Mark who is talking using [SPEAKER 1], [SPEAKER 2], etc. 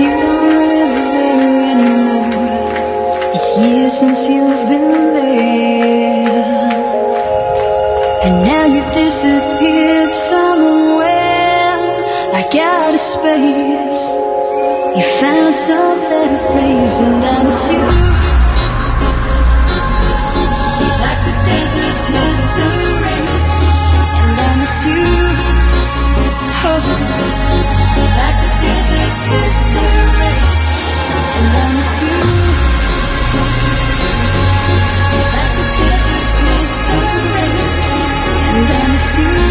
[SPEAKER 1] you
[SPEAKER 2] don't live there anymore. It's years since you've been there, and now you've disappeared somewhere, like out of space. You found some better place, and miss you. Deserts